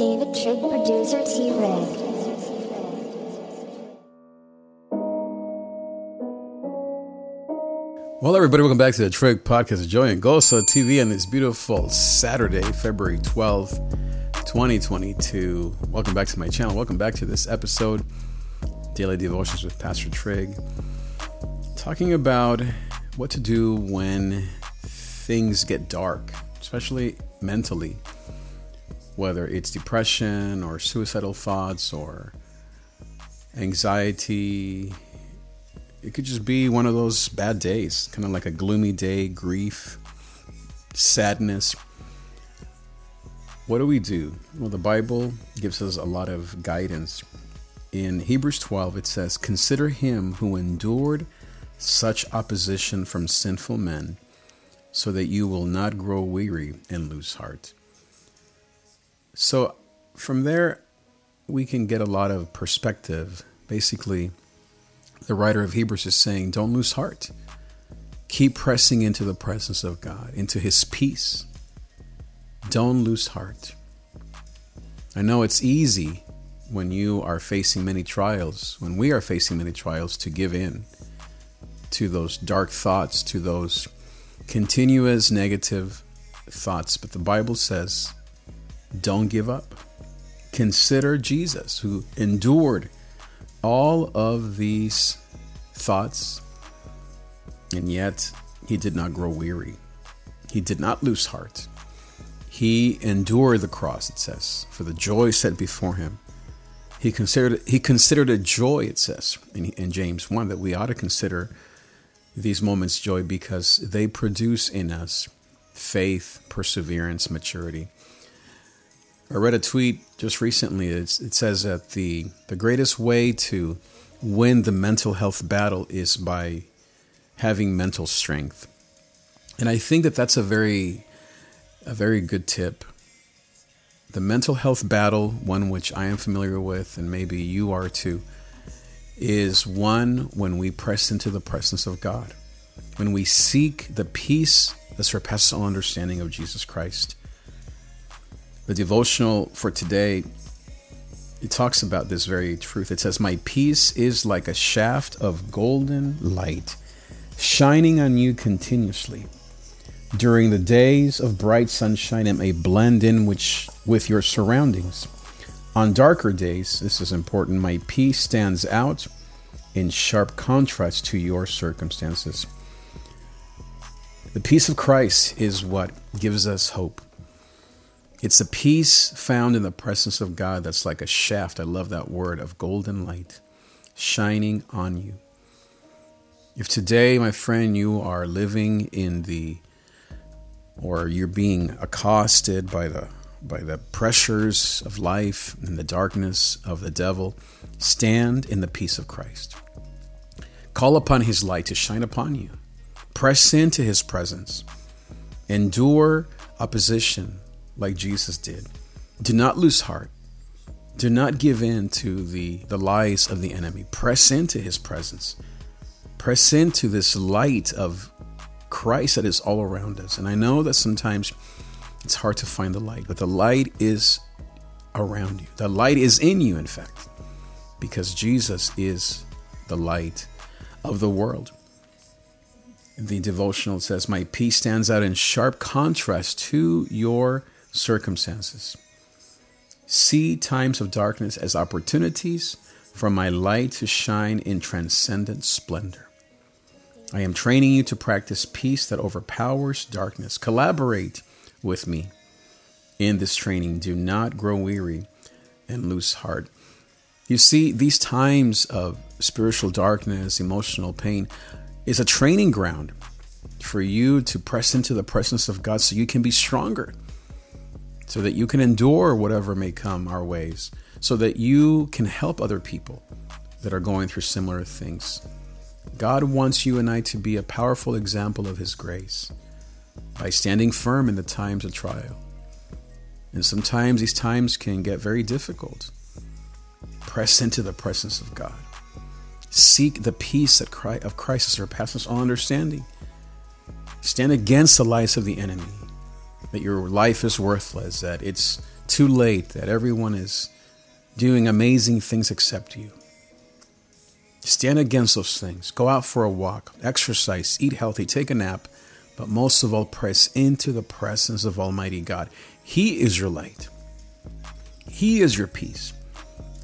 David Trig, producer T Rig. Well, everybody, welcome back to the Trig Podcast Joy and Gosa TV on this beautiful Saturday, February 12th, 2022. Welcome back to my channel. Welcome back to this episode, Daily Devotions with Pastor Trig. Talking about what to do when things get dark, especially mentally, whether it's depression or suicidal thoughts or anxiety, it could just be one of those bad days, kind of like a gloomy day, grief, sadness. What do we do? Well, the Bible gives us a lot of guidance. In Hebrews 12, it says, Consider him who endured such opposition from sinful men, so that you will not grow weary and lose heart. So, from there, we can get a lot of perspective. Basically, the writer of Hebrews is saying, don't lose heart. Keep pressing into the presence of God, into His peace. Don't lose heart. I know it's easy when you are facing many trials, when we are facing many trials, to give in to those dark thoughts, to those continuous negative thoughts. But the Bible says, don't give up. Consider Jesus, who endured all of these thoughts, and yet he did not grow weary. He did not lose heart. He endured the cross, it says, for the joy set before him. He considered he considered a joy, it says in, in James 1, that we ought to consider these moments joy because they produce in us faith, perseverance, maturity. I read a tweet just recently. It's, it says that the, the greatest way to win the mental health battle is by having mental strength. And I think that that's a very, a very good tip. The mental health battle, one which I am familiar with, and maybe you are too, is one when we press into the presence of God, when we seek the peace that surpasses all understanding of Jesus Christ the devotional for today it talks about this very truth. It says, My peace is like a shaft of golden light shining on you continuously. During the days of bright sunshine, it may blend in which, with your surroundings. On darker days, this is important, my peace stands out in sharp contrast to your circumstances. The peace of Christ is what gives us hope. It's a peace found in the presence of God that's like a shaft. I love that word of golden light shining on you. If today, my friend, you are living in the or you're being accosted by the by the pressures of life and the darkness of the devil, stand in the peace of Christ. Call upon his light to shine upon you. Press into his presence. Endure opposition like Jesus did. Do not lose heart. Do not give in to the, the lies of the enemy. Press into his presence. Press into this light of Christ that is all around us. And I know that sometimes it's hard to find the light, but the light is around you. The light is in you, in fact, because Jesus is the light of the world. The devotional says, My peace stands out in sharp contrast to your circumstances. See times of darkness as opportunities for my light to shine in transcendent splendor. I am training you to practice peace that overpowers darkness. Collaborate with me in this training. Do not grow weary and lose heart. You see, these times of spiritual darkness, emotional pain, is a training ground for you to press into the presence of God so you can be stronger so that you can endure whatever may come our ways, so that you can help other people that are going through similar things. God wants you and I to be a powerful example of His grace by standing firm in the times of trial. And sometimes these times can get very difficult. Press into the presence of God. Seek the peace of Christ that surpasses all understanding. Stand against the lies of the enemy that your life is worthless, that it's too late, that everyone is doing amazing things except you. Stand against those things. Go out for a walk, exercise, eat healthy, take a nap, but most of all, press into the presence of Almighty God. He is your light, He is your peace.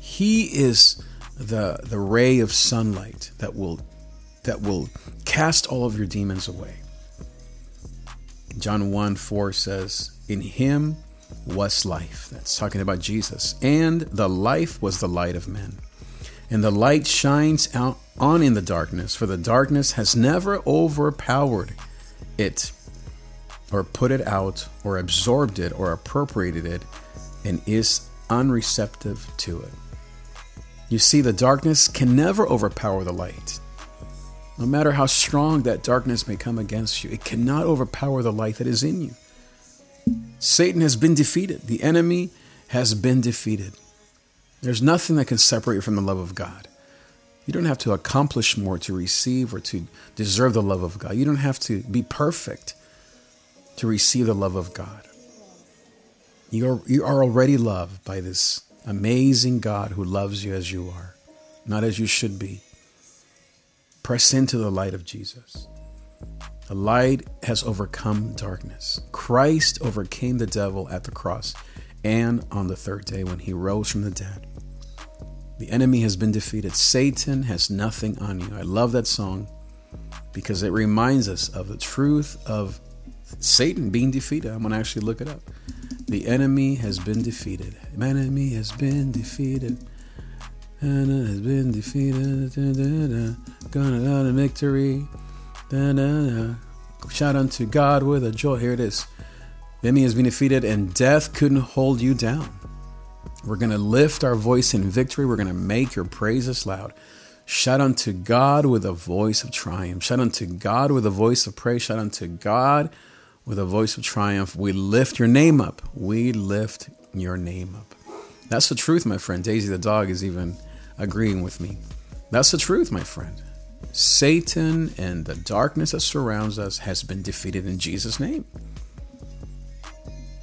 He is the, the ray of sunlight that will, that will cast all of your demons away. John 1 4 says, In Him was life. That's talking about Jesus. And the life was the light of men. And the light shines out on in the darkness, for the darkness has never overpowered it, or put it out, or absorbed it, or appropriated it, and is unreceptive to it. You see, the darkness can never overpower the light. No matter how strong that darkness may come against you, it cannot overpower the light that is in you. Satan has been defeated. The enemy has been defeated. There's nothing that can separate you from the love of God. You don't have to accomplish more to receive or to deserve the love of God. You don't have to be perfect to receive the love of God. You are, you are already loved by this amazing God who loves you as you are, not as you should be. Press into the light of Jesus. The light has overcome darkness. Christ overcame the devil at the cross and on the third day when he rose from the dead. The enemy has been defeated. Satan has nothing on you. I love that song because it reminds us of the truth of Satan being defeated. I'm going to actually look it up. The enemy has been defeated. My enemy has been defeated. And has been defeated. Da, da, da. Gonna out victory. Da, da, da. Shout unto God with a joy. Here it is. Enemy has been defeated, and death couldn't hold you down. We're going to lift our voice in victory. We're going to make your praises loud. Shout unto God with a voice of triumph. Shout unto God with a voice of praise. Shout unto God with a voice of triumph. We lift your name up. We lift your name up. That's the truth, my friend. Daisy the dog is even agreeing with me. That's the truth, my friend. Satan and the darkness that surrounds us has been defeated in Jesus' name.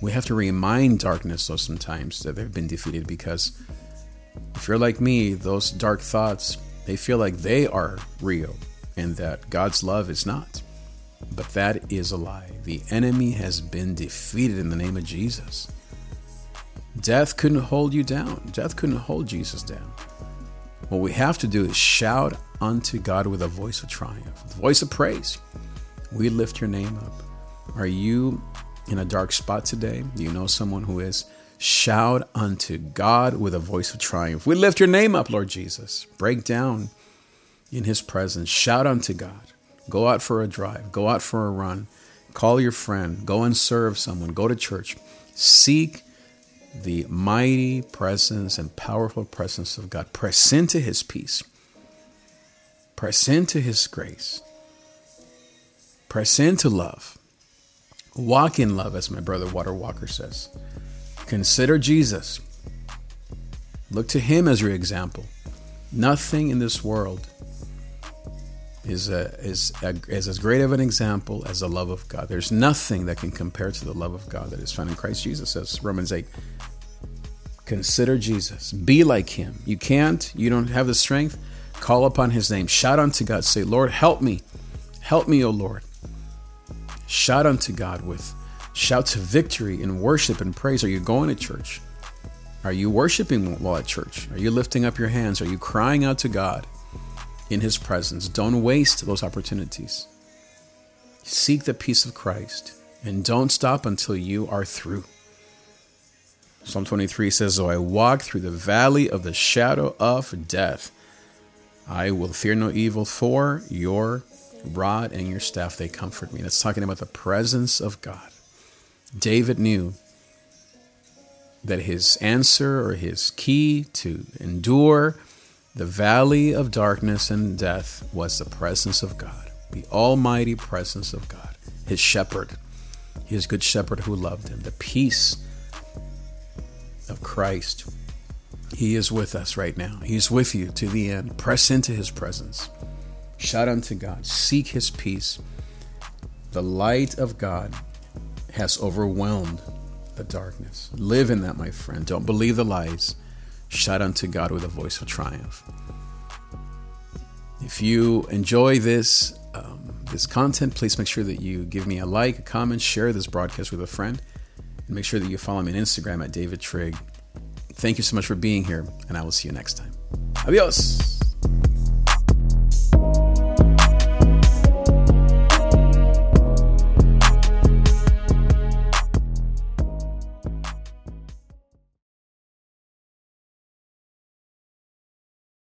We have to remind darkness though sometimes that they've been defeated because if you're like me, those dark thoughts, they feel like they are real and that God's love is not. But that is a lie. The enemy has been defeated in the name of Jesus. Death couldn't hold you down. Death couldn't hold Jesus down. What we have to do is shout unto God with a voice of triumph, a voice of praise. We lift your name up. Are you in a dark spot today? Do you know someone who is? Shout unto God with a voice of triumph. We lift your name up, Lord Jesus. Break down in his presence. Shout unto God. Go out for a drive. Go out for a run. Call your friend. Go and serve someone. Go to church. Seek the mighty presence and powerful presence of God. Press into his peace. Press into his grace. Press into love. Walk in love, as my brother Water Walker says. Consider Jesus. Look to him as your example. Nothing in this world is, a, is, a, is as great of an example as the love of God. There's nothing that can compare to the love of God that is found in Christ Jesus, says Romans 8. Consider Jesus. Be like him. You can't, you don't have the strength. Call upon his name. Shout unto God. Say, Lord, help me. Help me, O Lord. Shout unto God with shouts of victory and worship and praise. Are you going to church? Are you worshiping while at church? Are you lifting up your hands? Are you crying out to God in His presence? Don't waste those opportunities. Seek the peace of Christ and don't stop until you are through. Psalm 23 says, Though I walk through the valley of the shadow of death, I will fear no evil, for your rod and your staff, they comfort me. That's talking about the presence of God. David knew that his answer or his key to endure the valley of darkness and death was the presence of God, the almighty presence of God, his shepherd, his good shepherd who loved him, the peace of Christ. He is with us right now. He's with you to the end. Press into his presence. Shout unto God. Seek his peace. The light of God has overwhelmed the the darkness. Live in that, my friend. Don't believe the lies. Shout unto God with a voice of triumph. If you enjoy this um, this content, please make sure that you give me a like, a comment, share this broadcast with a friend, make sure that you follow me on Instagram at David Trig. Thank you so much for being here, and I will see you next time. Adios.